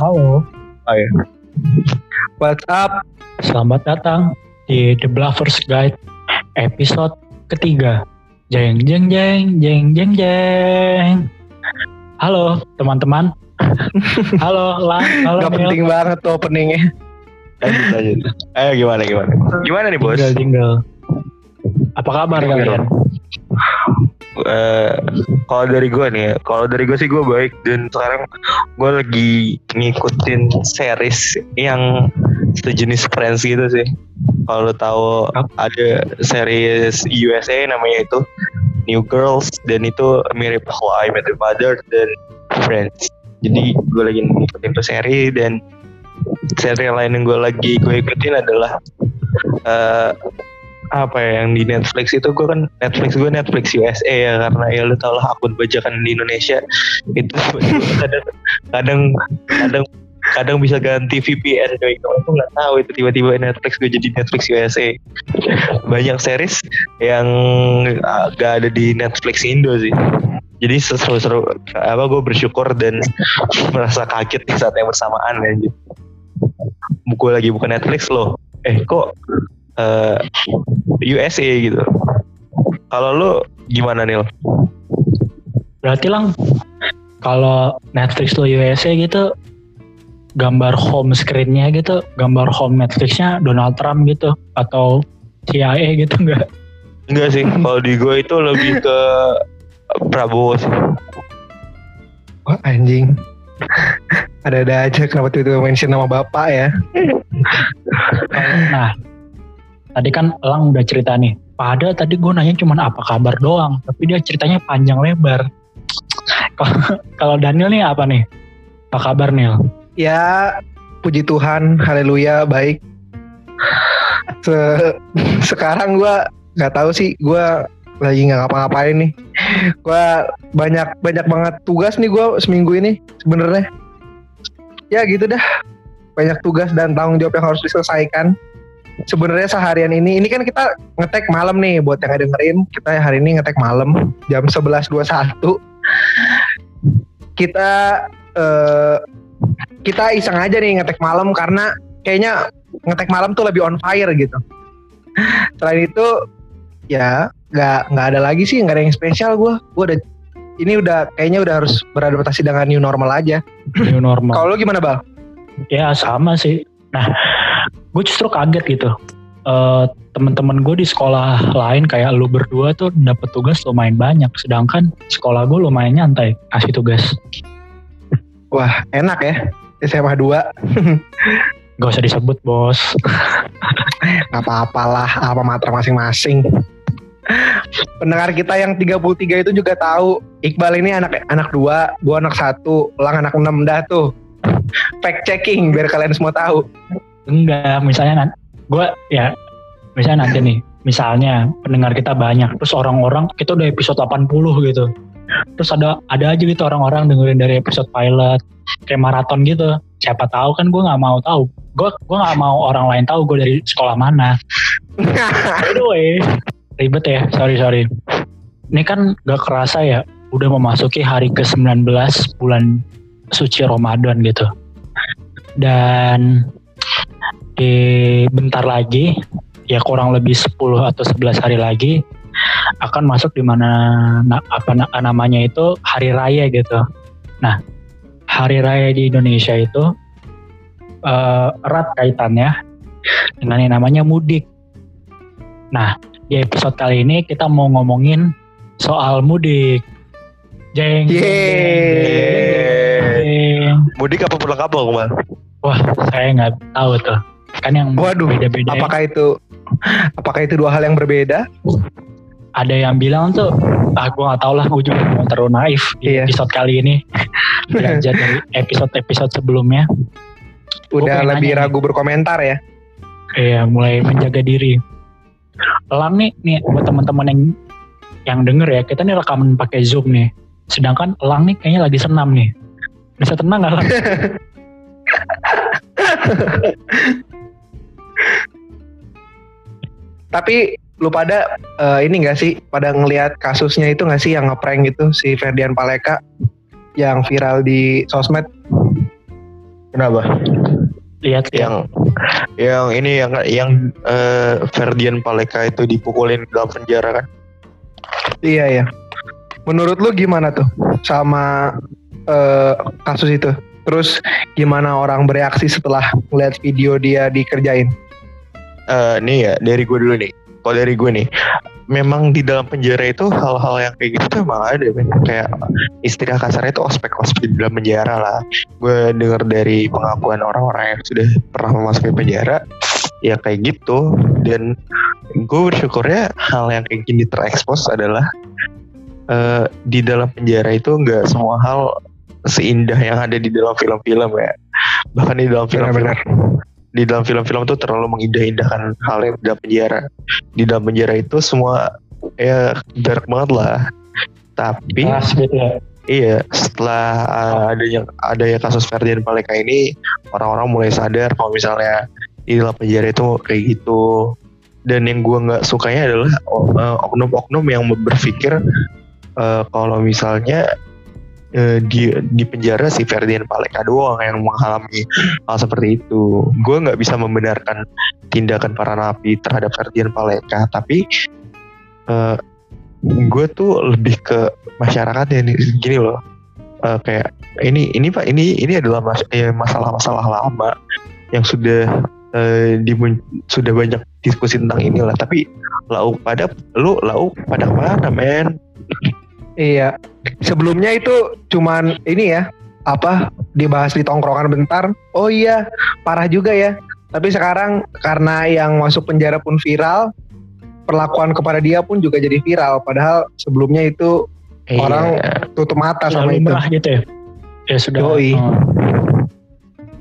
Halo, Oh iya. What's up? selamat datang di The Bluffers Guide episode ketiga. Jeng jeng jeng jeng jeng jeng. Halo teman-teman. Halo Lang, halo Gak Neil. penting banget tuh openingnya. Lanjut, lanjut. Ayo gimana, gimana? Gimana nih, Bos? Jingle jingle. Apa kabar Jingle. kalian? Eh, kalau dari gue nih ya, kalau dari gue sih gue baik dan sekarang gue lagi ngikutin series yang sejenis Friends gitu sih. Kalau tahu ada series USA namanya itu New Girls dan itu mirip How I Met Your Mother dan Friends. Jadi gue lagi ngikutin tuh seri dan seri lain yang gue lagi gue ikutin adalah eh apa ya yang di Netflix itu gue kan Netflix gue Netflix USA ya karena ya lu tau lah akun bajakan di Indonesia. Itu kadang kadang kadang kadang bisa ganti VPN kayak gitu aku nggak tahu itu tiba-tiba Netflix gue jadi Netflix USA banyak series yang ah, gak ada di Netflix Indo sih. Jadi seru-seru apa gue bersyukur dan merasa kaget di saat yang bersamaan ya gue lagi buka Netflix loh. Eh kok eh, USA gitu. Kalau lu gimana Nil? Berarti Lang, kalau Netflix lo USA gitu, gambar home screen-nya gitu, gambar home Netflix-nya Donald Trump gitu, atau CIA gitu enggak? Enggak sih, kalau di gue itu lebih ke Prabowo sih. Wah anjing. Ada-ada aja kenapa tiba-tiba mention nama bapak ya. Nah, tadi kan Elang udah cerita nih. Padahal tadi gue nanya cuma apa kabar doang, tapi dia ceritanya panjang lebar. Kalau- Daniel nih apa nih? Apa kabar Nil? Ya puji Tuhan, haleluya baik. Se- sekarang gua nggak tahu sih, gua lagi nggak ngapa-ngapain nih. Gua banyak banyak banget tugas nih gua seminggu ini sebenarnya. Ya gitu dah. Banyak tugas dan tanggung jawab yang harus diselesaikan. Sebenarnya seharian ini, ini kan kita ngetek malam nih buat yang dengerin. Kita hari ini ngetek malam jam 11.21. Kita eh, kita iseng aja nih ngetek malam karena kayaknya ngetek malam tuh lebih on fire gitu. Selain itu ya nggak nggak ada lagi sih nggak ada yang spesial gue. Gue udah ini udah kayaknya udah harus beradaptasi dengan new normal aja. New normal. Kalau lu gimana bal? Ya sama sih. Nah, gue justru kaget gitu. Eh teman-teman gue di sekolah lain kayak lu berdua tuh dapet tugas lumayan banyak, sedangkan sekolah gue lumayan nyantai kasih tugas. Wah enak ya SMA 2 Gak usah disebut bos. apa-apalah apa mater masing-masing. Pendengar kita yang 33 itu juga tahu Iqbal ini anak anak dua, gua anak satu, Lang anak enam dah tuh. Fact checking biar kalian semua tahu. Enggak, misalnya nanti gue ya misalnya nanti nih, misalnya pendengar kita banyak, terus orang-orang kita udah episode 80 gitu. Terus ada ada aja gitu orang-orang dengerin dari episode pilot kayak maraton gitu. Siapa tahu kan gue nggak mau tahu. Gue gue nggak mau orang lain tahu gue dari sekolah mana. By the way, ribet ya, sorry sorry. Ini kan gak kerasa ya, udah memasuki hari ke-19 bulan suci Ramadan gitu. Dan di bentar lagi, ya kurang lebih 10 atau 11 hari lagi akan masuk di mana na- apa na- namanya itu hari raya gitu. Nah, hari raya di Indonesia itu eh, erat kaitannya dengan yang namanya mudik. Nah, di episode kali ini kita mau ngomongin soal mudik. Jeng. jeng, jeng. Mudik apa pulang kampung, Bang? Wah, saya nggak tahu tuh. Kan yang Waduh, beda-beda. ya. Apakah itu apakah itu dua hal yang berbeda? Ada yang bilang tuh, ah gue nggak tahu lah, gue juga mau terlalu naif di Iya. episode kali ini. Belajar dari episode-episode sebelumnya. Udah lebih ragu berkomentar ya. Iya, mulai menjaga diri. Elang nih, nih buat teman-teman yang yang denger ya, kita nih rekaman pakai Zoom nih. Sedangkan Elang nih kayaknya lagi senam nih. Bisa tenang gak Lang? Tapi lu pada eh, ini gak sih pada ngelihat kasusnya itu gak sih yang ngeprank gitu si Ferdian Paleka yang viral di sosmed Kenapa? Lihat Yang yang ini yang yang eh, Ferdian Paleka itu dipukulin dalam penjara kan? Iya ya. Menurut lu gimana tuh sama eh, kasus itu? Terus gimana orang bereaksi setelah melihat video dia dikerjain? Eh nih ya dari gue dulu nih. Kalau dari gue nih, memang di dalam penjara itu hal-hal yang kayak gitu tuh emang ada, men. Kayak istilah kasarnya itu ospek-ospek di dalam penjara lah. Gue dengar dari pengakuan orang-orang yang sudah pernah memasuki penjara, ya kayak gitu. Dan gue bersyukurnya hal yang kayak gini terekspos adalah eh, di dalam penjara itu nggak semua hal seindah yang ada di dalam film-film ya. Bahkan di dalam film-film di dalam film-film tuh terlalu mengindah-indahkan hal yang di dalam penjara. Di dalam penjara itu semua ya dark banget lah. Tapi ya. iya setelah uh, adanya adanya kasus Ferdian Paleka ini orang-orang mulai sadar kalau misalnya di dalam penjara itu kayak gitu. Dan yang gua nggak sukanya adalah uh, oknum-oknum yang berpikir uh, kalau misalnya eh, di di penjara si Ferdian Paleka doang yang mengalami hal seperti itu. Gue nggak bisa membenarkan tindakan para napi terhadap Ferdian Paleka, tapi eh, gue tuh lebih ke masyarakat ya gini loh. Eh, kayak ini ini pak ini ini adalah eh, masalah-masalah lama yang sudah eh, dimun- sudah banyak diskusi tentang inilah tapi lau pada lu lau pada mana men Iya. Sebelumnya itu cuman ini ya, apa dibahas di tongkrongan bentar. Oh iya, parah juga ya. Tapi sekarang karena yang masuk penjara pun viral, perlakuan kepada dia pun juga jadi viral. Padahal sebelumnya itu Orang Iya. tutup mata Sudah sama itu. gitu ya. Ya sudah. Yoi. hmm.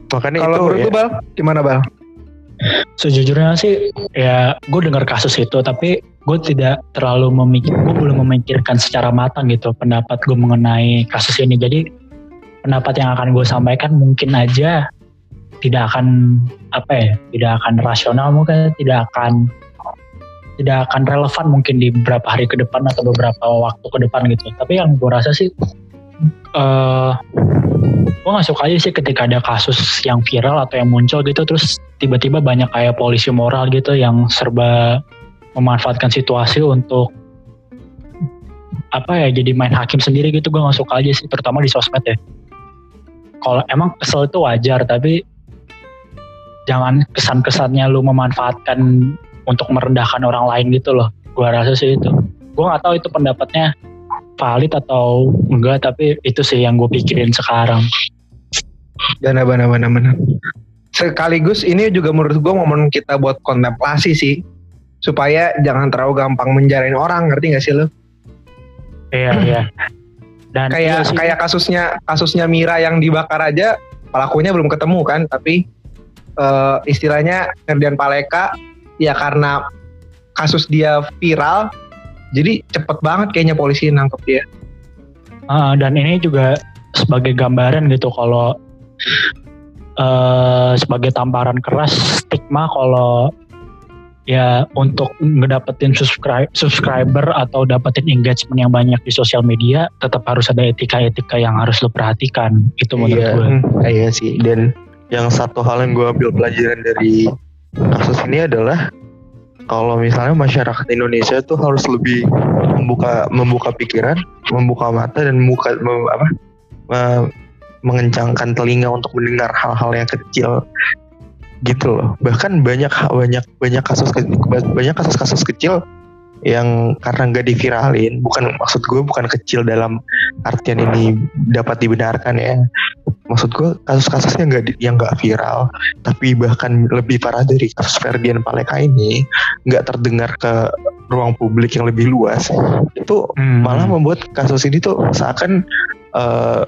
makanya Kalau itu menurut ya, Bal, gimana Bal? Sejujurnya sih ya gue dengar kasus itu tapi gue tidak terlalu memikir, gue belum memikirkan secara matang gitu pendapat gue mengenai kasus ini. Jadi pendapat yang akan gue sampaikan mungkin aja tidak akan apa ya, tidak akan rasional mungkin tidak akan tidak akan relevan mungkin di beberapa hari ke depan atau beberapa waktu ke depan gitu. Tapi yang gue rasa sih eh gue gak suka aja sih ketika ada kasus yang viral atau yang muncul gitu terus tiba-tiba banyak kayak polisi moral gitu yang serba memanfaatkan situasi untuk apa ya jadi main hakim sendiri gitu gue gak suka aja sih terutama di sosmed ya kalau emang kesel itu wajar tapi jangan kesan-kesannya lu memanfaatkan untuk merendahkan orang lain gitu loh gue rasa sih itu gue nggak tahu itu pendapatnya valid atau enggak tapi itu sih yang gue pikirin sekarang Benar, benar, benar, benar. Sekaligus ini juga menurut gue momen kita buat kontemplasi sih. Supaya jangan terlalu gampang menjarain orang, ngerti gak sih lu? iya iya dan Kayak iya kayak kasusnya kasusnya Mira yang dibakar aja pelakunya belum ketemu kan, tapi eh, istilahnya Ferdian Paleka ya karena kasus dia viral jadi cepet banget kayaknya polisi nangkep dia. Ah, dan ini juga sebagai gambaran gitu kalau eh sebagai tamparan keras stigma kalau ya untuk ngedapetin subscribe subscriber atau dapetin engagement yang banyak di sosial media tetap harus ada etika-etika yang harus lo perhatikan itu menurut Iya. gue Hmm. Iya sih dan yang satu hal yang gue ambil pelajaran dari kasus ini adalah kalau misalnya masyarakat Indonesia tuh harus lebih membuka membuka pikiran, membuka mata dan membuka mem- apa me- mengencangkan telinga untuk mendengar hal-hal yang kecil gitu loh. Bahkan banyak banyak banyak kasus banyak kasus-kasus kecil yang karena nggak diviralin, bukan maksud gue bukan kecil dalam artian ini dapat dibenarkan ya maksud gue kasus-kasusnya nggak yang nggak viral tapi bahkan lebih parah dari kasus Ferdian Paleka ini nggak terdengar ke ruang publik yang lebih luas itu Hmm. malah membuat kasus ini tuh seakan eh,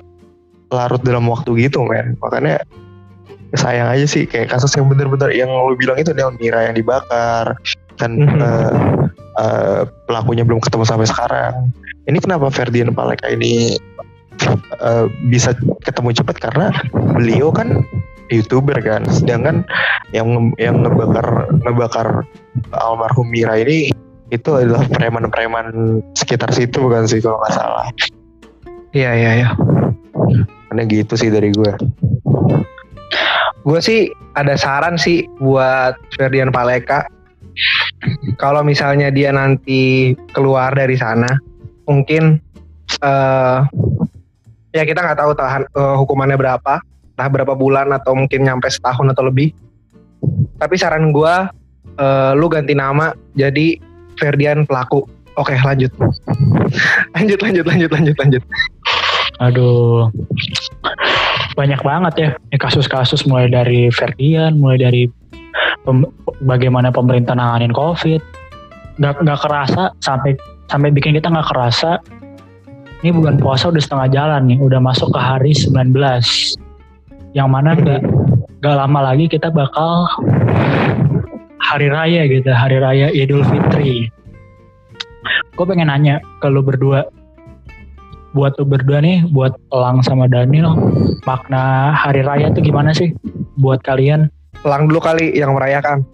larut dalam waktu gitu men makanya sayang aja sih kayak kasus yang bener-bener yang lo bilang itu Nel Mira yang dibakar kan Mhm. eh, eh, pelakunya belum ketemu sampai sekarang ini kenapa Ferdian Paleka ini eh, bisa ketemu cepat karena beliau kan youtuber kan sedangkan yang yang ngebakar ngebakar almarhum Mira ini itu adalah preman-preman sekitar situ bukan sih kalau nggak salah Iya iya iya. karena gitu sih dari gue gue sih ada saran sih buat Ferdian Paleka. Kalau misalnya dia nanti keluar dari sana, mungkin eh ya kita nggak tahu tahan eh, hukumannya berapa, entah berapa bulan atau mungkin nyampe setahun atau lebih. Tapi saran gue, eh, lu ganti nama jadi Ferdian pelaku. Oke lanjut, lanjut lanjut lanjut lanjut lanjut. Aduh, banyak banget ya kasus-kasus mulai dari Ferdian, mulai dari pem- bagaimana pemerintah nanganin COVID. Gak, nggak kerasa sampai sampai bikin kita nggak kerasa. Ini bulan puasa udah setengah jalan nih, udah masuk ke hari 19. Yang mana gak, gak lama lagi kita bakal hari raya gitu, hari raya Idul Fitri. Gue pengen nanya ke lu berdua, buat lu berdua nih, buat Elang sama Daniel, makna hari raya tuh gimana sih buat kalian? Pelang dulu kali yang merayakan.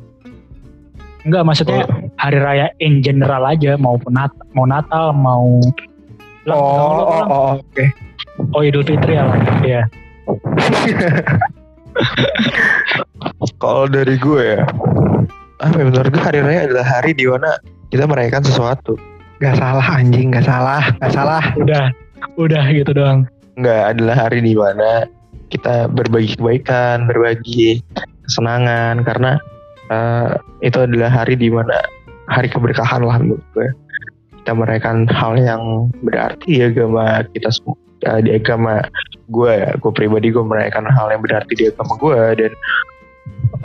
Enggak maksudnya hari raya in general aja, maupun nat mau Natal, mau Oh, Lang, oh, Lang, oh, Lang. oh, oke. oh Idul Fitri ya, Lang. Iya. Kalau dari gue ya, ya, menurut gue hari raya adalah hari di mana kita merayakan sesuatu. Gak salah anjing, gak salah, gak salah. Udah, udah gitu doang. Enggak adalah hari di mana kita berbagi kebaikan, berbagi kesenangan karena eh, itu adalah hari di mana hari keberkahan lah menurut gue. Kita merayakan hal yang berarti di agama kita semua. Eh, di agama gue ya, gue pribadi gue merayakan hal yang berarti di agama gue dan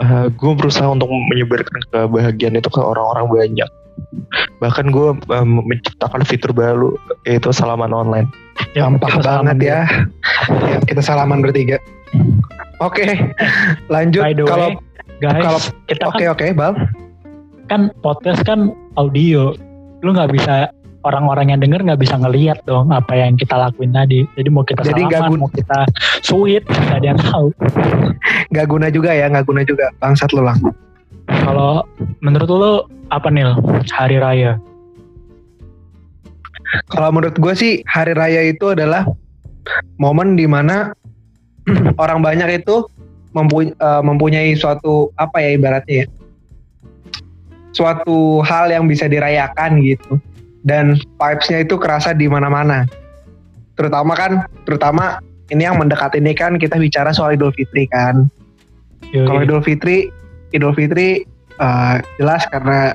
eh, gue berusaha untuk menyebarkan kebahagiaan itu ke orang-orang banyak. Bahkan gue eh, menciptakan fitur baru yaitu salaman online. Ya, Sampah banget ya. ya. Kita salaman bertiga. Oke, lanjut. The way, Kalau kita oke kan, oke, Bal. kan podcast kan audio. Lu nggak bisa orang-orang yang denger nggak bisa ngelihat dong apa yang kita lakuin tadi. Jadi mau kita Jadi nggak salaman, gun- mau kita sweet, nggak ada yang tahu. Gak guna juga ya, gak guna juga. Bangsat lu lang. Kalau menurut lu apa nih hari raya? Kalau menurut gue sih hari raya itu adalah momen di mana orang banyak itu mempu- eh, mempunyai suatu apa ya ibaratnya ya? Suatu hal yang bisa dirayakan gitu. Dan vibes-nya itu kerasa di mana-mana. Terutama kan terutama ini yang mendekat ini kan kita bicara soal Idul Fitri kan. Kalau Idul Fitri Idul Fitri eh, jelas karena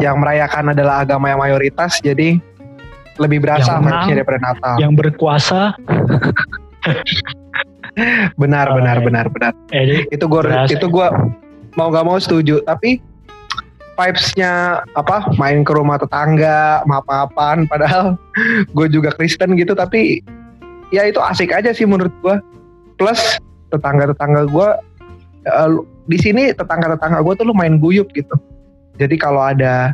yang merayakan adalah agama yang mayoritas jadi lebih berasa Yang menang, daripada Natal. yang berkuasa, benar Oh, benar benar benar. Eh, itu gue itu gue mau gak mau setuju tapi vibesnya apa main ke rumah tetangga maaf-maafan padahal gue juga Kristen gitu tapi ya itu asik aja sih menurut gue plus tetangga-tetangga gue eh, di sini tetangga-tetangga gue tuh lu main guyup gitu. Jadi kalau ada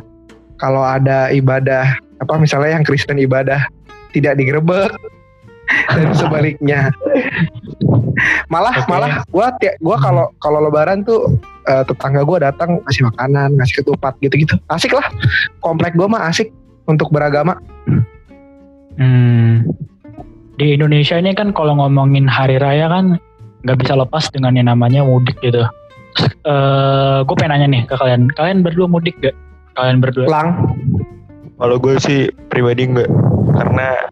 kalau ada ibadah apa misalnya yang Kristen ibadah tidak digerebek dan sebaliknya. Malah Oke. malah gua ti- gua kalau kalau lebaran tuh eh, tetangga gua datang ngasih makanan ngasih ketupat gitu-gitu. Asik lah. Komplek gua mah asik untuk beragama. Hmm, di Indonesia ini kan kalau ngomongin hari raya kan nggak bisa lepas dengan yang namanya mudik gitu. Eh, gue pengen nanya nih ke kalian, kalian berdua mudik gak? Kalian berdua? lang Kalau gue sih pribadi enggak karena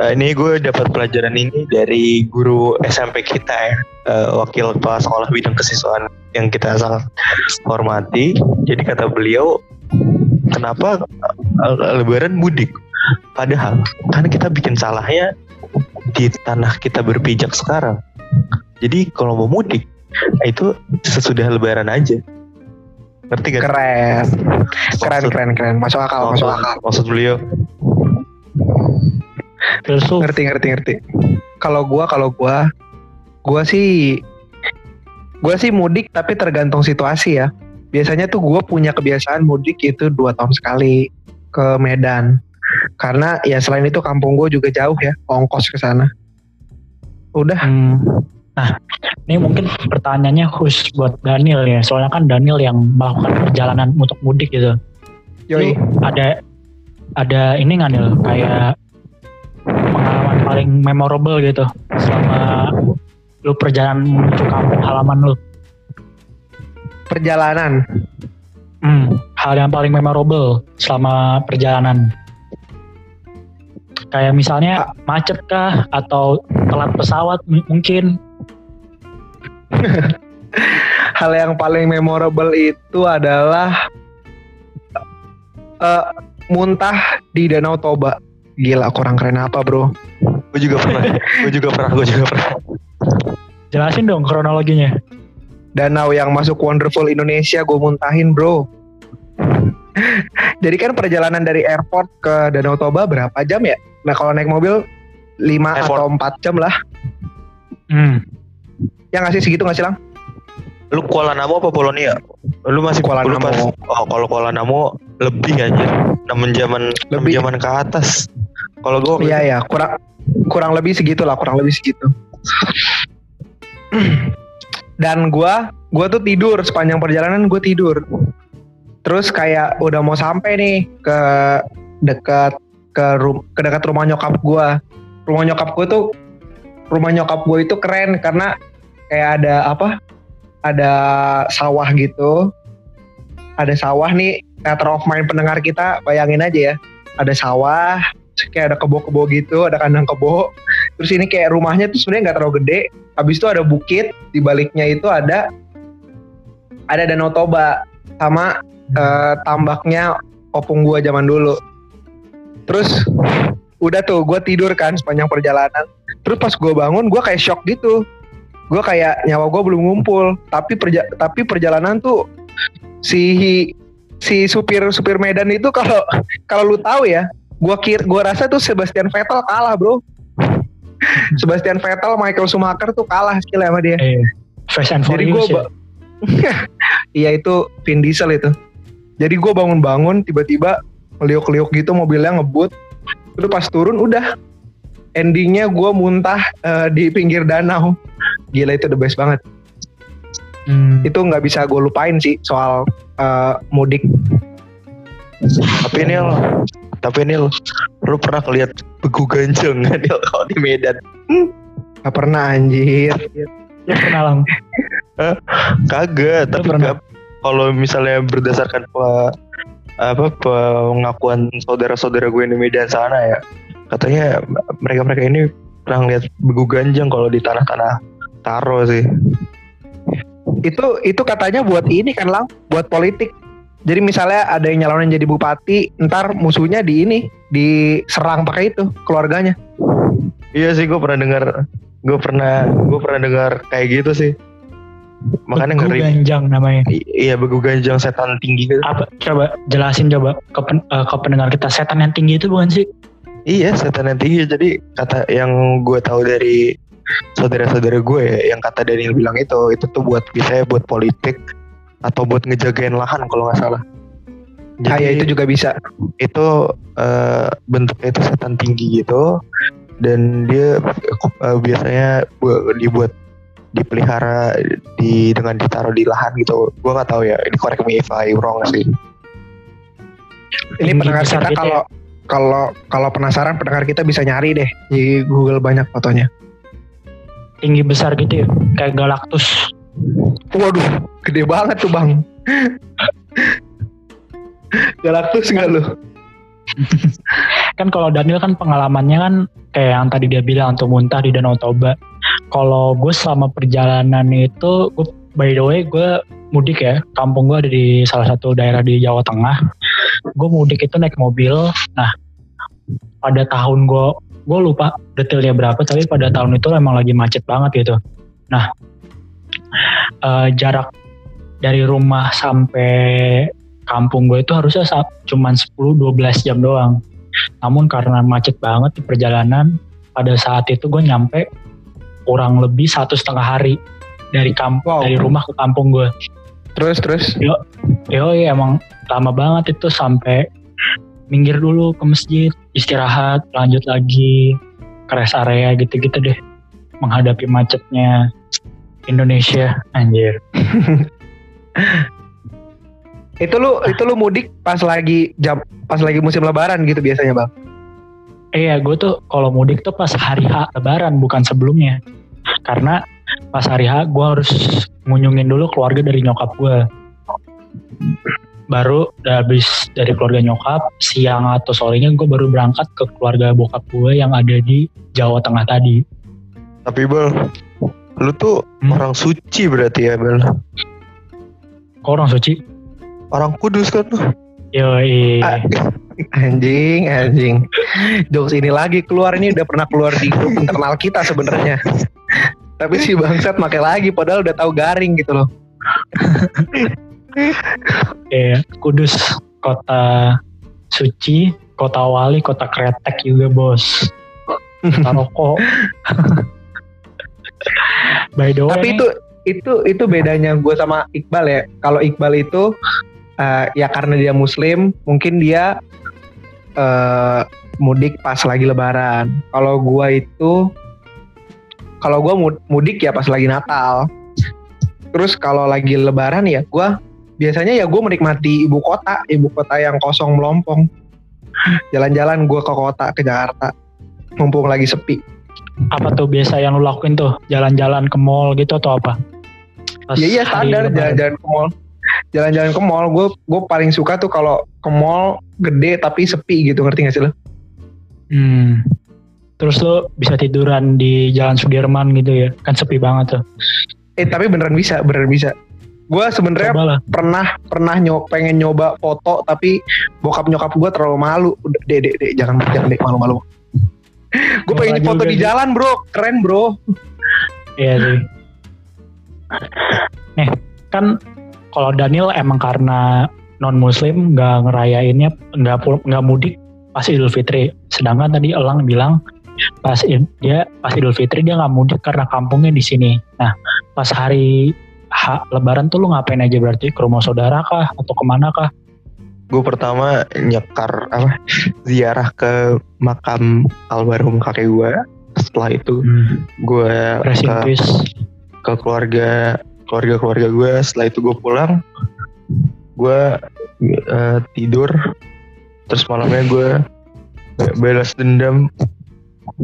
eh, ini gue dapat pelajaran ini dari guru SMP kita ya, eh, wakil kepala sekolah bidang kesiswaan yang kita sangat hormati. Jadi kata beliau, kenapa Lebaran mudik? Padahal kan kita bikin salahnya di tanah kita berpijak sekarang. Jadi kalau mau mudik itu sesudah Lebaran aja. Ngerti gak? keren. Keren Maksud- keren keren masuk akal masuk akal. Maksud beliau. Filsuf. ngerti ngerti ngerti. Kalau gua kalau gua gua sih gua sih mudik tapi tergantung situasi ya. Biasanya tuh gua punya kebiasaan mudik itu dua tahun sekali ke Medan. Karena ya selain itu kampung gua juga jauh ya ongkos ke sana. Udah. Hmm. Nah, ini mungkin pertanyaannya khusus buat Daniel ya. Soalnya kan Daniel yang melakukan perjalanan untuk mudik gitu. yoi. Lu ada ada ini nggak nih kayak pengalaman paling memorable gitu selama lu perjalanan menuju kampung halaman lu? Perjalanan. hmm, hal yang paling memorable selama perjalanan. Kayak misalnya macet kah? Atau telat pesawat mungkin Hal yang paling memorable itu adalah eh, muntah di Danau Toba. Gila, kurang keren apa, Bro? Gue juga pernah. gue juga pernah. Gue juga pernah. jelasin dong kronologinya Danau yang masuk Wonderful Indonesia gue muntahin, Bro. Jadi kan perjalanan dari airport ke Danau Toba berapa jam ya? Nah, kalau naik mobil 5 Airport. atau 4 jam lah. hmm. Ya nggak sih segitu nggak sih, Lang? Lu Kuala Namu apa Polonia? Lu masih Kuala Namu. pas- oh, kalau Kuala Namu lebih aja. 6 jaman 6 Lebih. jaman ke atas. Kalau gue Iya ya, kurang kurang lebih segitu lah, kurang lebih segitu. Dan gua gua tuh tidur sepanjang perjalanan gue tidur. Terus kayak udah mau sampai nih ke dekat ke rum, ke dekat rumah nyokap gua. Rumah nyokap gue tuh rumah nyokap gue itu keren karena kayak ada apa? Ada sawah gitu. Ada sawah nih, theater of mind pendengar kita, bayangin aja ya. Ada sawah, kayak ada kebo-kebo gitu, ada kandang kebo. Terus ini kayak rumahnya tuh sebenarnya nggak terlalu gede. Habis itu ada bukit, di baliknya itu ada ada danau toba sama eh, tambaknya opung gua zaman dulu. Terus udah tuh gue tidur kan sepanjang perjalanan. Terus pas gue bangun gue kayak shock gitu. Gue kayak nyawa gue belum ngumpul. Tapi perja tapi perjalanan tuh si si supir supir Medan itu kalau kalau lu tahu ya gua kir gua rasa tuh Sebastian Vettel kalah bro. Sebastian Vettel Michael Schumacher tuh kalah skill sama dia. Eh, and jadi gua ya. iya itu Vin Diesel itu. Jadi gua bangun-bangun tiba-tiba ngeliuk-liuk gitu mobilnya ngebut. Terus pas turun udah. Endingnya gua muntah eh, di pinggir danau gila itu the best banget. Hmm. itu nggak bisa gue lupain sih soal eh, mudik. Tapi Nil, tapi Nil, lu pernah ngeliat begu ganjeng nggak Nil kalau di Medan? Gak pernah anjir. Lu pernah lang Kagak, tapi kalau misalnya berdasarkan pe- apa pengakuan saudara-saudara gue di Medan sana ya, katanya mereka-mereka ini pernah ngeliat begu ganjeng kalau di tanah-tanah taro sih. itu itu katanya buat ini kan lang buat politik jadi misalnya ada yang nyalonin jadi bupati ntar musuhnya di ini diserang pakai itu keluarganya Iya sih, gue pernah dengar, gue pernah, gue pernah dengar kayak gitu sih. Makanya Begu ngeri. ganjang namanya I- Iya, begu ganjeng setan tinggi gitu. apa coba jelasin coba ke, pen- eh, ke pendengar kita setan yang tinggi itu bukan sih Iya, setan yang tinggi. Jadi kata yang gue tahu dari saudara-saudara gue ya, yang kata Daniel bilang itu, itu tuh buat biasanya buat politik atau buat ngejagain lahan kalau nggak salah. Jadi ah ya itu juga bisa itu eh, bentuknya itu setan tinggi gitu dan dia eh, biasanya bu- dibuat dipelihara di dengan ditaruh di lahan gitu. Gue nggak tahu ya. Ini correct me if I wrong sih. ini pendengar kita gitu kalau kalau kalau penasaran pendengar kita bisa nyari deh di Google banyak fotonya tinggi besar gitu ya kayak galaktus waduh gede banget tuh bang Galactus nggak lu? kan kalau Daniel kan pengalamannya kan kayak yang tadi dia bilang tuh muntah di Danau Toba. Kalau gue selama perjalanan itu, gue, by the way gue mudik ya, kampung gue ada di salah satu daerah di Jawa Tengah. Gue mudik itu naik mobil. Nah, pada tahun gue, gue lupa detailnya berapa, tapi pada tahun itu emang lagi macet banget gitu. Nah, eh, jarak dari rumah sampai kampung gue itu harusnya cuman 10-12 jam doang. Namun karena macet banget di perjalanan, pada saat itu gue nyampe kurang lebih satu setengah hari dari kamp Wow. dari rumah ke kampung gue. Terus terus Yo iya emang lama banget itu sampai minggir dulu ke masjid, istirahat, lanjut lagi ke rest area gitu-gitu deh. Menghadapi macetnya Indonesia, anjir. itu lu itu lu mudik pas lagi jam pas lagi musim lebaran gitu biasanya bang. Iya, gue tuh kalau mudik tuh pas hari H Lebaran bukan sebelumnya. Karena pas hari H gue harus ngunjungin dulu keluarga dari nyokap gue baru udah habis dari keluarga nyokap siang atau sorenya gue baru berangkat ke keluarga bokap gue yang ada di Jawa Tengah tadi Tapi Bel, lu tuh Hmm? orang suci berarti ya Bel. kok orang suci Orang kudus kan. Yoi. Anjing, anjing. Jokes ini lagi keluar ini udah pernah keluar di grup internal kita sebenarnya. Tapi si bangsat pakai lagi padahal udah tahu garing gitu loh. Iya, Kudus kota suci, kota wali, kota kretek juga bos. Kota rokok. By the way, Tapi itu itu itu bedanya gue sama Iqbal ya. Kalau Iqbal itu eh, ya karena dia Muslim, mungkin dia eh, mudik pas lagi Lebaran. Kalau gue itu, kalau gue mudik ya pas lagi Natal. Terus kalau lagi Lebaran ya gue biasanya ya gue menikmati ibu kota, ibu kota yang kosong melompong. Jalan-jalan gue ke kota ke Jakarta, mumpung lagi sepi. apa tuh biasa yang lu lakuin tuh? Jalan-jalan ke mall gitu atau apa? Iya iya standar jalan-jalan ke mall. Jalan-jalan ke mall, gue gue paling suka tuh kalau ke mall gede tapi sepi gitu ngerti gak sih lo? Hmm. Terus lu bisa tiduran di Jalan Sudirman gitu ya? Kan sepi banget tuh. Eh tapi beneran bisa, beneran bisa. Gue sebenarnya pernah pernah nyoba pengen nyoba foto tapi bokap nyokap gue terlalu malu. Dek dek dek jangan jangan dek malu-malu. gue Nyoba pengen foto di jalan bro, keren bro. Iya sih. Nih, kan kalau Daniel emang karena non Muslim nggak ngerayainnya nggak nggak mudik pas Idul Fitri. Sedangkan tadi Elang bilang pas dia pas Idul Fitri dia nggak mudik karena kampungnya di sini. Nah, pas hari H, Lebaran tuh lu ngapain aja berarti ke rumah saudara kah atau ke mana kah? Gue pertama nyekar apa ziarah ke makam almarhum kakek gue. Setelah itu gue Rest in ke, peace. ke keluarga keluarga keluarga gue. Setelah itu gue pulang, gue eh, tidur. Terus malamnya gue balas dendam.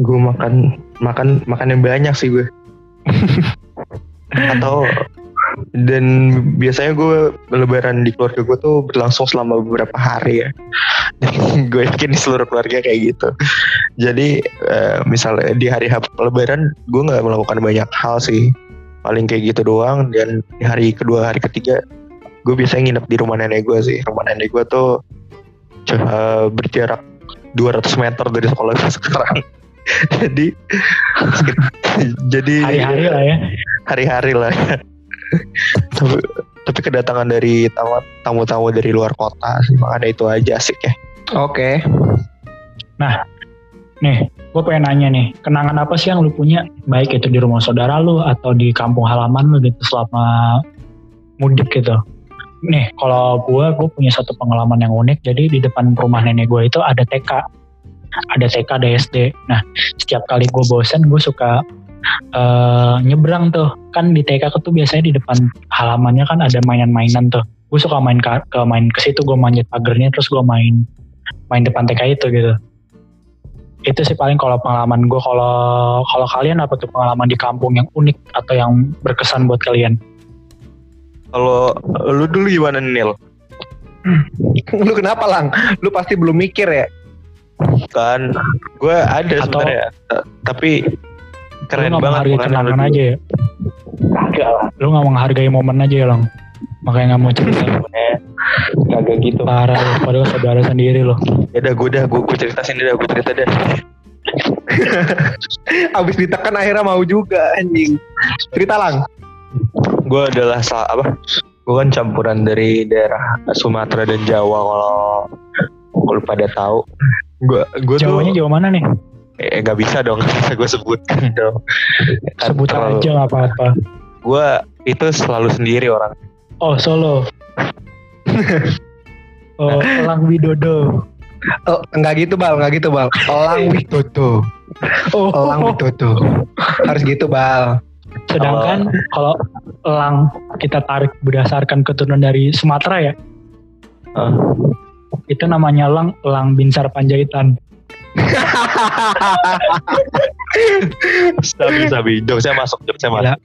Gue makan makan makan yang banyak sih gue. Atau dan biasanya gue lebaran di keluarga gue tuh berlangsung selama beberapa hari ya. Gue yakin di seluruh keluarga kayak gitu. Jadi eh, misalnya di hari lebaran gue nggak melakukan banyak hal sih. Paling kayak gitu doang. Dan di hari kedua hari ketiga gue biasanya nginep di rumah nenek gue sih. Rumah nenek gue tuh eh, berjarak 200 meter dari sekolah gue sekarang. Jadi jadi Hari-hari lah ya. hari-hari lah tapi, tapi kedatangan dari tamu- tamu-tamu dari luar kota sih makanya itu aja asik ya Oke. Nih, gue pengen nanya nih, kenangan apa sih yang lu punya, baik itu di rumah saudara lu atau di kampung halaman lu gitu selama mudik gitu. Nih, kalau gue, gue punya satu pengalaman yang unik. Jadi di depan rumah nenek gue itu ada TK, ada TK, ada SD. Nah, setiap kali gue bosen, gue suka eh, nyebrang tuh. Kan di TK tuh biasanya di depan halamannya kan ada mainan-mainan tuh. Gue suka main ke, ke main ke situ, gue manjat pagernya, terus gue main main depan TK itu gitu itu sih paling kalau pengalaman gue kalau kalau kalian apa tuh pengalaman di kampung yang unik atau yang berkesan buat kalian kalau lu dulu gimana Nil Lu kenapa lang? Lu pasti belum mikir ya? kan gue ada Atau- sebenarnya tapi keren lu nggak banget menghargai kenangan aja ya? Lu nggak menghargai momen aja ya lang. Makanya nggak mau cerita. Kagak gitu. Parah lu, padahal saudara sendiri loh ya udah gue dah gue cerita sini dah gue cerita dah. Abis ditekan akhirnya mau juga anjing. Cerita lang. gue adalah salah apa? Gue kan campuran dari daerah Sumatera dan Jawa kalau kalau pada tahu. Gue gue tuh Jawanya Jawa mana nih eh nggak bisa dong nggak bisa gue sebutkan dong Kan sebut terlalu- aja nggak apa-apa gue itu selalu sendiri orang oh Solo oh Elang Widodo Oh, enggak gitu bal, enggak gitu bal. Elang Widodo. oh, Elang Widodo. Harus gitu bal. sedangkan kalau elang kita tarik berdasarkan keturunan dari Sumatera ya Ah. itu namanya elang elang binsar panjaitan sabi sabi jok saya masuk jok saya masuk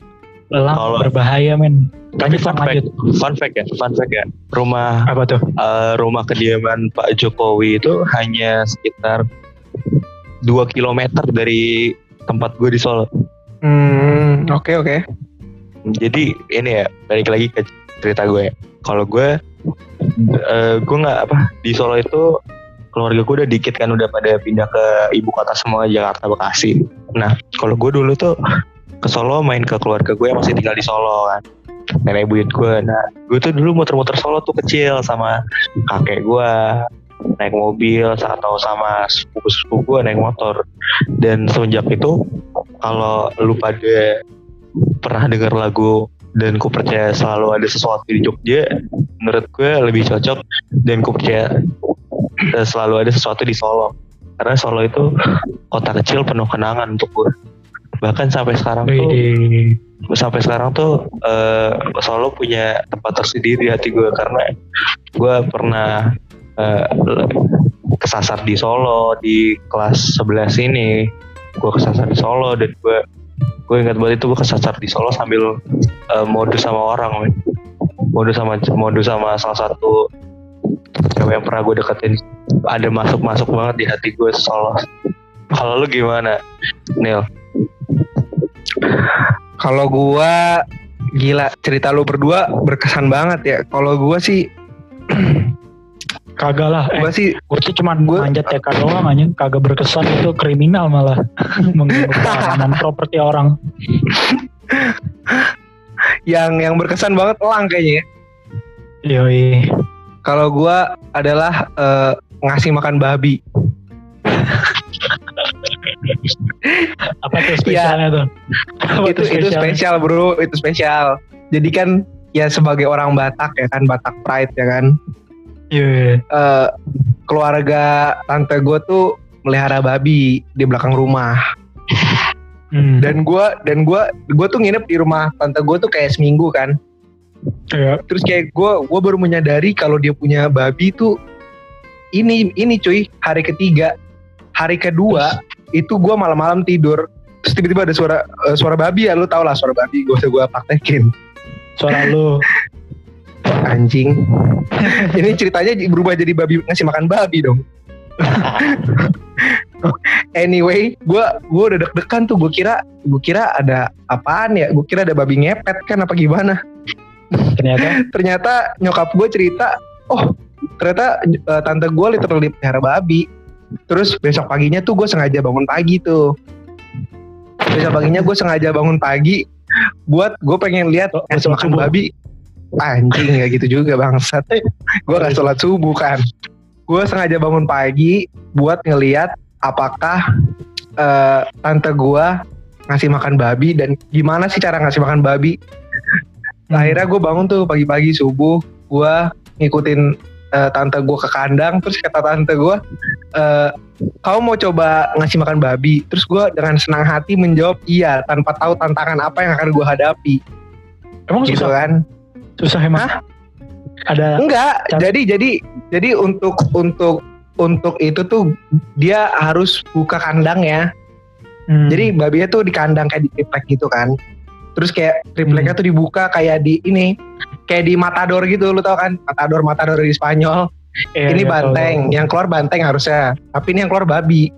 Kalau- berbahaya men. Tapi fun fact, lanjut. fun fact ya, fun fact ya. Rumah Apa tuh? eh, rumah kediaman Pak Jokowi itu hanya sekitar 2 km dari tempat gue di Solo. Hmm, oke oke. Jadi ini ya balik lagi ke cerita gue. ya. Kalau gue, eh, gue nggak apa di Solo itu keluarga gue udah dikit kan udah pada pindah ke ibu kota semua Jakarta Bekasi. Nah kalau gue dulu tuh ke Solo main ke keluarga gue yang masih tinggal di Solo kan nenek buyut gue. Nah gue tuh dulu muter-muter Solo tuh kecil sama kakek gue naik mobil atau sama sepupu-sepupu gue naik motor dan semenjak itu kalau lu pada pernah dengar lagu dan ku percaya selalu ada sesuatu di Jogja menurut gue lebih cocok dan ku percaya selalu ada sesuatu di Solo. Karena Solo itu kota kecil penuh kenangan untuk gue bahkan sampai sekarang tuh Wih, sampai sekarang tuh eh, Solo punya tempat tersendiri di hati gue karena gue pernah eh, kesasar di Solo di kelas 11 ini. Gue kesasar di Solo dan gue gue ingat banget itu gue kesasar di Solo sambil eh, modus sama orang men. modus sama modus sama salah satu cewek yang pernah gue deketin ada masuk masuk banget di hati gue Solo kalau lu gimana Neil Kalau gua gila cerita lu berdua berkesan banget ya. Kalau gua sih kagak lah. Eh, gua sih gue tuh cuman Gua- manjat TK doang aja. Kagak berkesan itu kriminal malah. Mengganggu keamanan properti orang. yang yang berkesan banget elang kayaknya. ya. Yoi. Kalau gua adalah eh, ngasih makan babi. Apa tuh spesialnya tuh? Apa itu tuh itu spesial bro, itu spesial. Jadi kan ya sebagai orang Batak ya kan Batak Pride ya kan. Iya. Eh, keluarga tante gue tuh melihara babi di belakang rumah. Hmm. Dan gua dan gua gua tuh nginep di rumah tante gue tuh kayak seminggu kan. Iya. Terus kayak gua gua baru menyadari kalau dia punya babi tuh ini ini cuy hari ketiga. Hari kedua itu gua malam-malam tidur. Terus tiba-tiba ada suara eh, suara babi ya lu tau lah suara babi usah gua praktekin. Suara lu. anjing. Ini ceritanya berubah jadi babi ngasih makan babi dong. Anyway gua gua udah deg-degan tuh gua kira gua kira ada apaan ya? Gua kira ada babi ngepet kan apa gimana Ternyata. ternyata nyokap gue cerita oh ternyata eh, tante gue literally pelihara babi. Terus besok paginya tuh gue sengaja bangun pagi tuh. Besok paginya gue sengaja bangun pagi buat gue pengen lihat Oh, sholat makan subuh. babi. Anjing ya gitu juga bangsat. Gue gak sholat subuh kan. Gue sengaja bangun pagi buat ngeliat apakah eh, tante gue ngasih makan babi dan gimana sih cara ngasih makan babi Nah, akhirnya gue bangun tuh pagi-pagi subuh gue ngikutin eh, tante gue ke kandang. Terus kata tante gue eh kau mau coba ngasih makan babi? Terus gue dengan senang hati menjawab iya tanpa tahu tantangan apa yang akan gue hadapi. Emang gitu susah? kan. Susah emang? Ada. enggak. Cara- jadi jadi jadi untuk untuk untuk itu tuh dia harus buka kandang ya Hmm. jadi babinya tuh di kandang kayak di gitu kan terus kayak tripleknya Hmm. tuh dibuka kayak di ini kayak di matador gitu lu tau kan matador matador di Spanyol Iya, ini tahu, banteng yang keluar banteng harusnya tapi ini yang keluar babi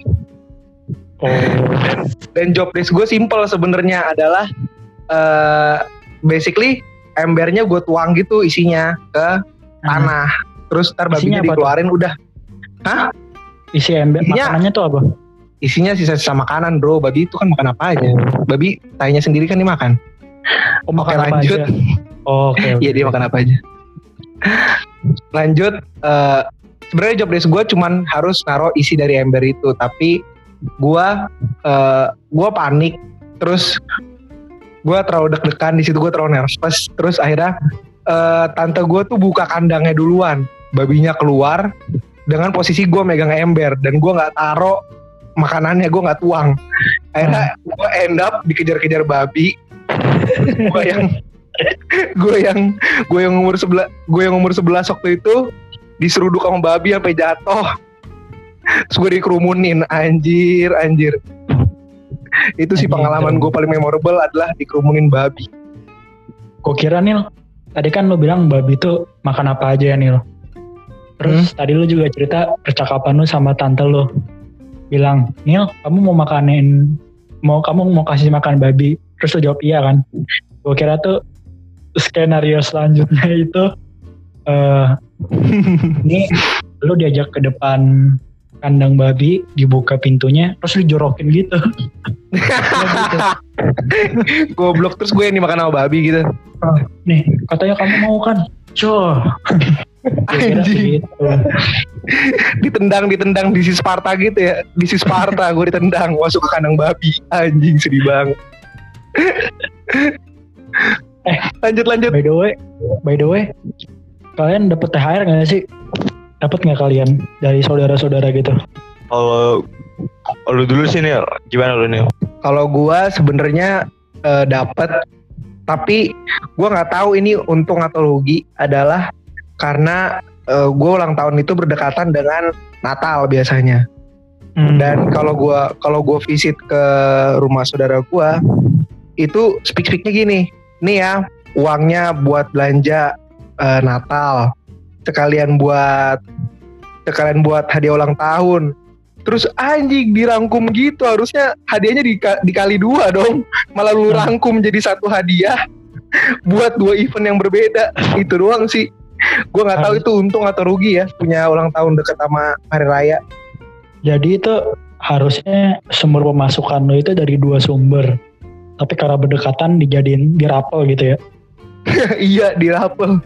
tahu. Oh. dan job desk gue simple sebenarnya adalah eh basically embernya gue tuang gitu isinya ke tanah terus ntar Isinya babinya apa tuh? dikeluarin udah Isi ember Isinya- makanannya tuh apa? Isinya sisa-sisa makanan bro. Babi itu kan makan apa aja? Babi tainya sendiri kan dimakan? Oh, makan Oke, apa lanjut. Oh, Oke. oke. Iya dia makan apa aja. Lanjut, eh sebenarnya job desk gue cuman harus naruh isi dari ember itu, tapi gue eh gue panik, terus gue terlalu deg-degan. Di situ gue terlalu nervous, terus akhirnya eh tante gue tuh buka kandangnya duluan, babinya keluar dengan posisi gue megang ember. Dan gue nggak taruh makanannya gue nggak tuang, akhirnya gue end up dikejar-kejar babi, gue yang gue yang gue yang umur sebelah gue yang umur 11 waktu itu diseruduk sama babi sampai jatuh. Terus gue dikerumunin anjir anjir. Itu sih pengalaman gue paling memorable adalah dikerumunin babi. Gue kira Nil, tadi kan lu bilang babi itu makan apa aja ya Nil. Terus tadi lu juga cerita percakapan lu sama tante lu. Bilang, Nil, kamu mau makanin, mau kamu mau kasih makan babi. Terus lu jawab iya kan. Gue kira tuh skenario selanjutnya itu eh ini lu diajak ke depan kandang babi, dibuka pintunya, terus lu jorokin gitu. Goblok terus gue yang dimakan sama babi gitu. Nih, katanya kamu mau kan? Coh. Anjing. gitu. Ditendang, ditendang di si Sparta gitu ya. Di si Sparta gue ditendang masuk ke kandang babi. Anjing sedih banget. Eh. lanjut lanjut. By the way, by the way, kalian dapat THR nggak sih? Dapat nggak kalian dari saudara-saudara gitu? Kalau lu dulu sih Nil, gimana lu Nil? Kalau gua sebenarnya eh, dapat tapi gua nggak tahu ini untung atau rugi adalah karena eh, gua ulang tahun itu berdekatan dengan Natal biasanya. Hmm. Dan kalau gua kalau gua visit ke rumah saudara gua itu speak speaknya gini, nih ya uangnya buat belanja eh, Natal, sekalian buat sekalian buat hadiah ulang tahun. Terus anjing dirangkum gitu harusnya hadiahnya dika- dikali dua dong, malah lu Hmm. rangkum jadi satu hadiah buat dua event yang berbeda. Itu doang sih. Gua nggak tahu itu untung atau rugi ya punya ulang tahun deket sama hari raya. Jadi itu harusnya sumber pemasukan lo itu dari dua sumber. Tapi karena berdekatan dijadiin dirapel gitu ya. iya dirapel.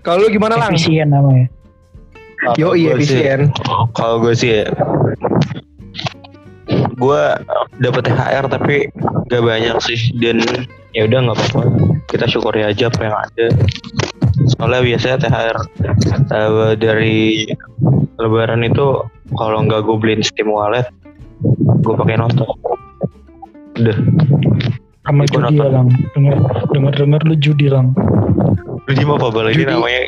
Kalau lu gimana lang? Efisien namanya. Yo iya efisien. Kalau gue sih ya, gue dapet THR tapi gak banyak sih. Dan ya udah nggak apa-apa. Kita syukuri aja apa yang ada. Soalnya biasanya THR eh, dari Lebaran itu kalau nggak gue beliin Steam Wallet gue pakai nonton. Udah. Sama judi lang. Dengar dengar dengar lu judi lang. gimana apa lagi Judi. namanya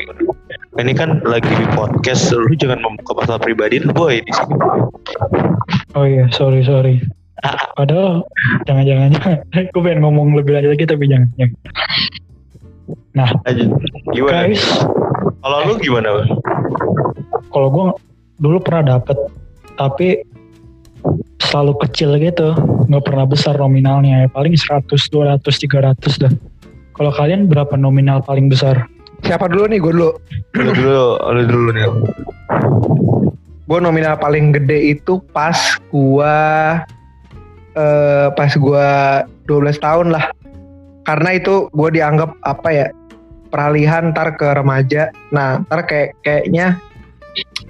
ini kan lagi di podcast lu jangan membuka masalah pribadi lu boy di sini Oh iya sorry sorry. Padahal jangan jangan. Gue pengen ngomong lebih lanjut lagi tapi jangan. jangan. aja gimana Guys, kalau lu gimana Bang? kalau gue dulu pernah dapet tapi selalu kecil gitu nggak pernah besar nominalnya ya paling 100 200 300 dah kalau kalian berapa nominal paling besar Siapa dulu nih? Gue dulu. lu dulu lu dulu nih Gue nominal paling gede itu pas gua eh pas gua 12 tahun lah. Karena itu gue dianggap apa ya? peralihan ntar ke remaja. Nah, ntar kayak kayaknya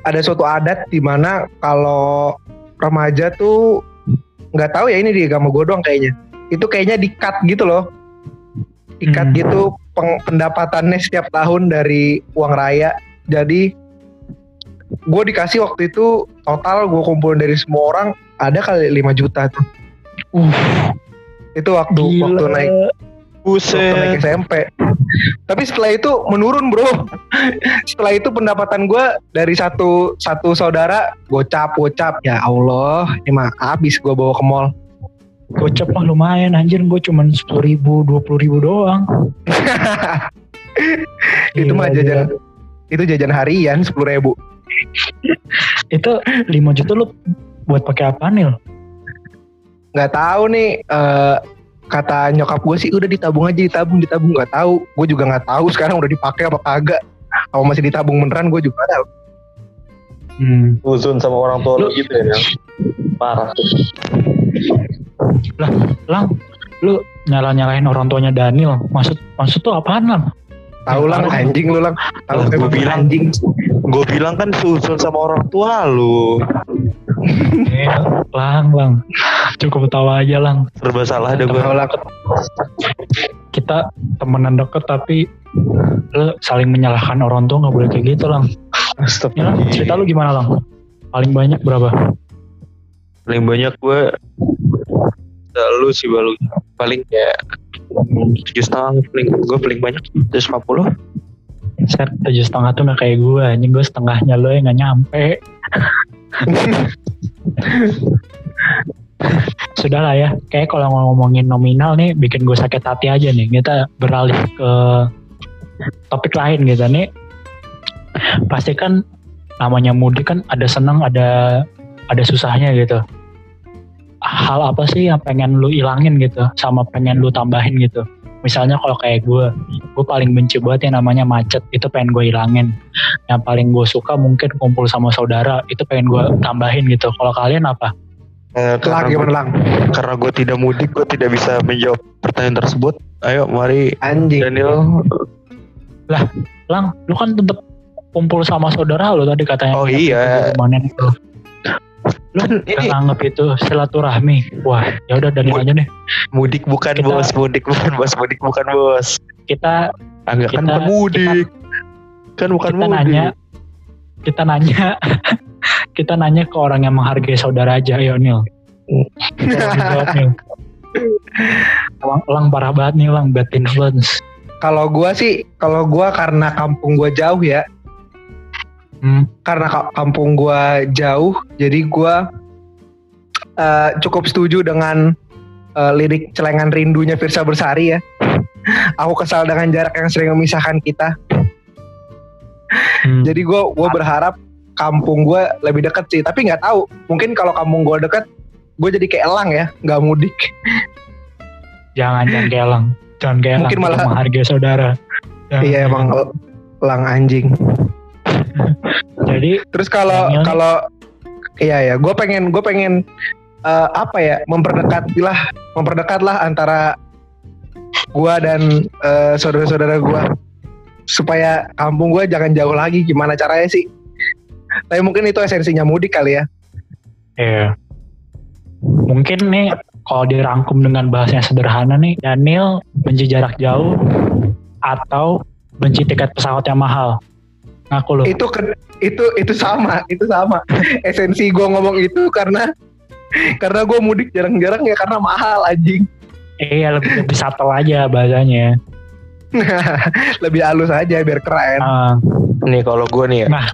ada suatu adat di mana kalau remaja tuh nggak tahu ya ini di agama gue doang kayaknya. Itu kayaknya di-cut gitu loh. Di-cut Hmm. gitu pendapatannya setiap tahun dari uang raya. Jadi gue dikasih waktu itu total gue kumpulin dari semua orang ada kali 5 juta tuh. uh Itu waktu waktu naik waktu naik buset SMP. Tapi setelah itu menurun bro. setelah itu pendapatan gue dari satu satu saudara gocap gocap ya Allah ini mah habis gue bawa ke mall. Gocap mah lumayan anjir gue cuman 10 ribu 20 ribu doang itu mah jajan gila. itu jajan harian sepuluh ribu. itu 5 juta lu buat pakai apa nih Nggak tahu nih eh, kata nyokap gue sih udah ditabung aja ditabung ditabung nggak tahu. Gue juga nggak tahu sekarang udah dipakai apa kagak. Kalau masih ditabung beneran gue juga tahu. hmm. Uzun sama orang tua lu Lu- gitu ya parah tuh lang lu nyala nyalain orang tuanya Daniel maksud maksud tuh apaan lang Tahu lang anjing lu lang. Tahu Lah, emang bilang. anjing. gue bilang kan seusul sama orang tua lu. Eh, lang lang cukup tawa aja lang serba salah ada gue kita temenan deket tapi lu saling menyalahkan orang tua nggak boleh kayak gitu lang ya, Lang, cerita lu gimana lang paling banyak berapa paling banyak gue lu sih baru paling kayak tujuh setengah paling gue paling banyak tujuh lima puluh set tujuh setengah tuh nggak kayak gue anjing gue setengahnya lo yang nggak nyampe sudah lah ya. Kayak kalau ngomongin nominal nih bikin gue sakit hati aja nih. Kita beralih ke topik lain gitu nih. Pasti kan namanya mudik kan ada senang ada ada susahnya gitu. Hal apa sih yang pengen lu ilangin gitu sama pengen lu tambahin gitu. Misalnya kalau kayak gue, gue paling benci banget yang namanya macet, itu pengen gue ilangin. Yang paling gue suka mungkin kumpul sama saudara, itu pengen gue tambahin gitu. Kalau kalian apa? Eh, Lang karena, gimana gue, lang? karena gue tidak mudik, gue tidak bisa menjawab pertanyaan tersebut. Ayo, mari Anjing. Daniel. Lang, lu kan tetap kumpul sama saudara lu tadi katanya. Oh iya. Ini nganggep itu silaturahmi. Wah, ya udah dari Mud- aja deh. mudik bukan Kita- bos, mudik bukan bos, mudik bukan bos. Kita Enggak kan Kita- bukan mudik. kan bukan kita mudik. nanya kita nanya kita nanya ke orang yang menghargai saudara aja ayo Nil Nil. Lang, lang parah banget nih lang bad influence Kalau gua sih, kalau gua karena kampung gua jauh ya, hmm. karena ka- kampung gua jauh, jadi gua eh, cukup setuju dengan eh, lirik celengan rindunya Firsa Bersari ya. Aku kesal dengan jarak yang sering memisahkan kita. Hmm. Jadi gua gua berharap kampung gua lebih deket sih, tapi nggak tahu. Mungkin kalau kampung gua deket, gue jadi kayak elang ya, nggak mudik. jangan jangan kelang jangan kelang Mungkin kita malah- menghargai saudara Jangan, Iya jangan. emang elang anjing. jadi Terus kalau nih. kalau iya ya, gue pengen gue pengen eh, apa ya memperdekat lah memperdekat lah antara gue dan eh, saudara-saudara gue supaya kampung gue jangan jauh lagi. Gimana caranya sih? Tapi mungkin itu esensinya mudik kali ya. Iya. Mungkin nih kalau dirangkum dengan bahasa yang sederhana nih, Daniel benci jarak jauh atau benci tiket pesawat yang mahal. Ngaku lu. Itu ke- itu itu sama, itu sama. Esensi gue ngomong itu karena karena gue mudik jarang-jarang ya karena mahal anjing. Iya lebih lebih subtle aja bahasanya. Lebih halus aja biar keren. Ah, Nih kalau gue nih ya,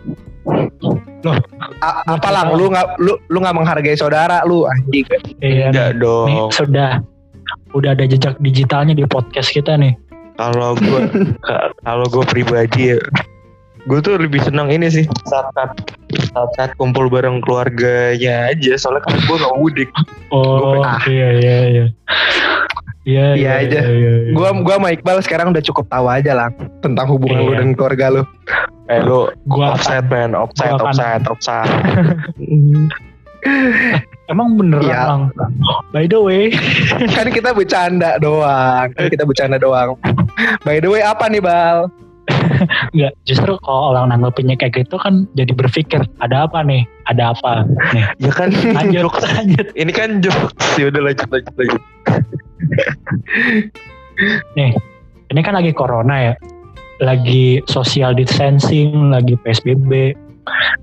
A- apa lang lu nggak lu lu nggak menghargai saudara lu anjing. iya enggak nih. dong. Nih, sudah udah ada jejak digitalnya di podcast kita nih. Kalau gue kalau gue pribadi ya, gue tuh lebih senang ini sih saat saat saat, saat kumpul bareng keluarganya aja. Soalnya kan gue gak mudik. Oh Gua iya iya iya. Iya Iya aja. Iya, iya, iya. Gua gua sama Iqbal sekarang udah cukup tahu aja lah tentang hubungan lu Iya. dan keluarga lu. Eh lu gua offset man, offset, gua offset, offset. emang beneran Iya. Lang? By the way, kan kita bercanda doang. Kan kita bercanda doang. By the way apa nih Bal? Enggak, justru kalau orang nanggepinnya kayak gitu kan jadi berpikir ada apa nih? Ada apa? Nih, ya kan lanjut jokes. lanjut. Ini kan jokes. Ya udah lanjut lanjut lanjut. Ini kan lagi corona ya. Lagi social distancing, lagi PSBB.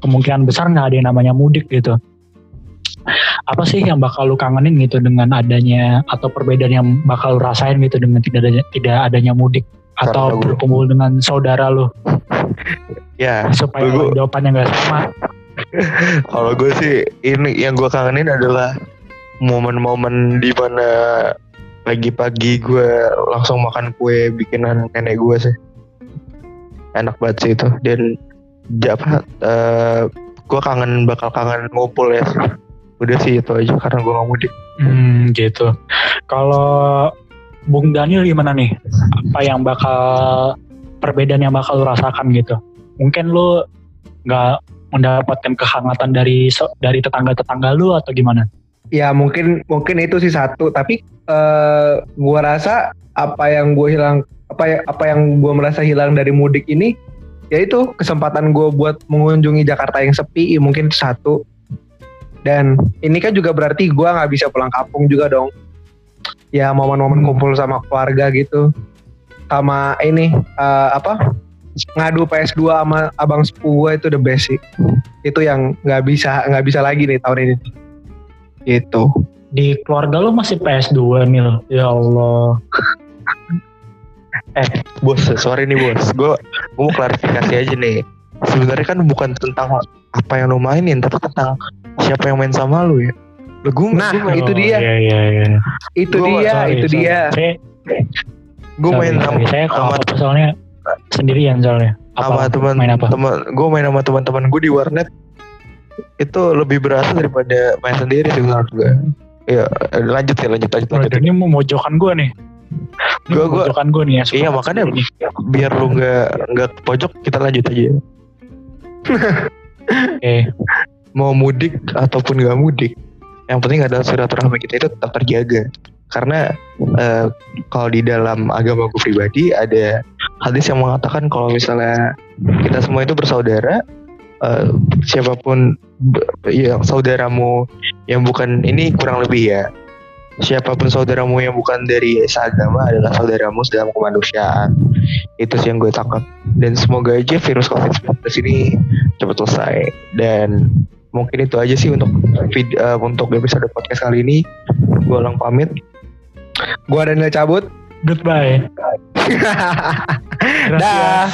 Kemungkinan besar nggak ada yang namanya mudik gitu. Apa sih yang bakal lu kangenin gitu dengan adanya atau perbedaan yang bakal lu rasain gitu dengan tidak adanya, tidak adanya mudik atau Karena gua- berkumpul dengan saudara lu Ya, supaya Gua- jawabannya nggak sama. kalau gue sih ini yang gue kangenin adalah momen-momen di mana pagi-pagi gue langsung makan kue bikinan nenek gue sih. Enak banget sih itu dan apa eh, gue kangen bakal kangen ngumpul ya. Udah sih itu aja karena gue gak mudik. Hmm, gitu. Kalau Bung Daniel gimana nih? Apa yang bakal perbedaan yang bakal lu rasakan gitu? Mungkin lu nggak mendapatkan kehangatan dari dari tetangga-tetangga lu atau gimana? Ya mungkin mungkin itu sih satu. Tapi eh gua rasa apa yang gue hilang apa ya apa yang gua merasa hilang dari mudik ini yaitu kesempatan gue buat mengunjungi Jakarta yang sepi mungkin itu satu dan ini kan juga berarti gua nggak bisa pulang kampung juga dong ya momen-momen Hmm. kumpul sama keluarga gitu sama ini eh, apa ngadu PS2 sama abang sepupu gue itu the best sih itu yang nggak bisa nggak bisa lagi nih tahun ini gitu Di keluarga lu masih PS2 Nil. Ya Allah. Bos, sorry nih bos. Gue mau klarifikasi aja nih. Sebenarnya kan bukan tentang apa yang lu mainin, tapi tentang siapa yang main sama lu ya. Gua- Nah, gua itu Oh, dia. Iya iya iya. Itu Gua- dia, Sorry, itu sorry. dia. Gua main sama saya kalau sama- apa soalnya sendirian soalnya. sama teman main apa? teman gue main sama teman-teman gue di warnet itu lebih berasa daripada main sendiri sih menurut gue ya lanjut ya lanjut lanjut lanjut ini mau mojokan gue nih. Gua- gua- mojokan gue nih ya. iya makanya ini. biar lu nggak nggak pojok kita lanjut aja Oke. mau mudik ataupun nggak mudik yang penting adalah silaturahmi kita itu tetap terjaga. Karena eh, kalau di dalam agama gue pribadi ada hadis yang mengatakan kalau misalnya kita semua itu bersaudara eh, siapa pun yang saudaramu yang bukan ini kurang lebih ya. Siapa pun saudaramu yang bukan dari seagama adalah saudaramu dalam kemanusiaan. Itu sih yang gue tangkap. Dan semoga aja virus covid-19 ini cepat selesai. Dan mungkin itu aja sih untuk vid- eh, untuk episode podcast kali ini gue ulang pamit Gua Daniel cabut. Goodbye. Dah.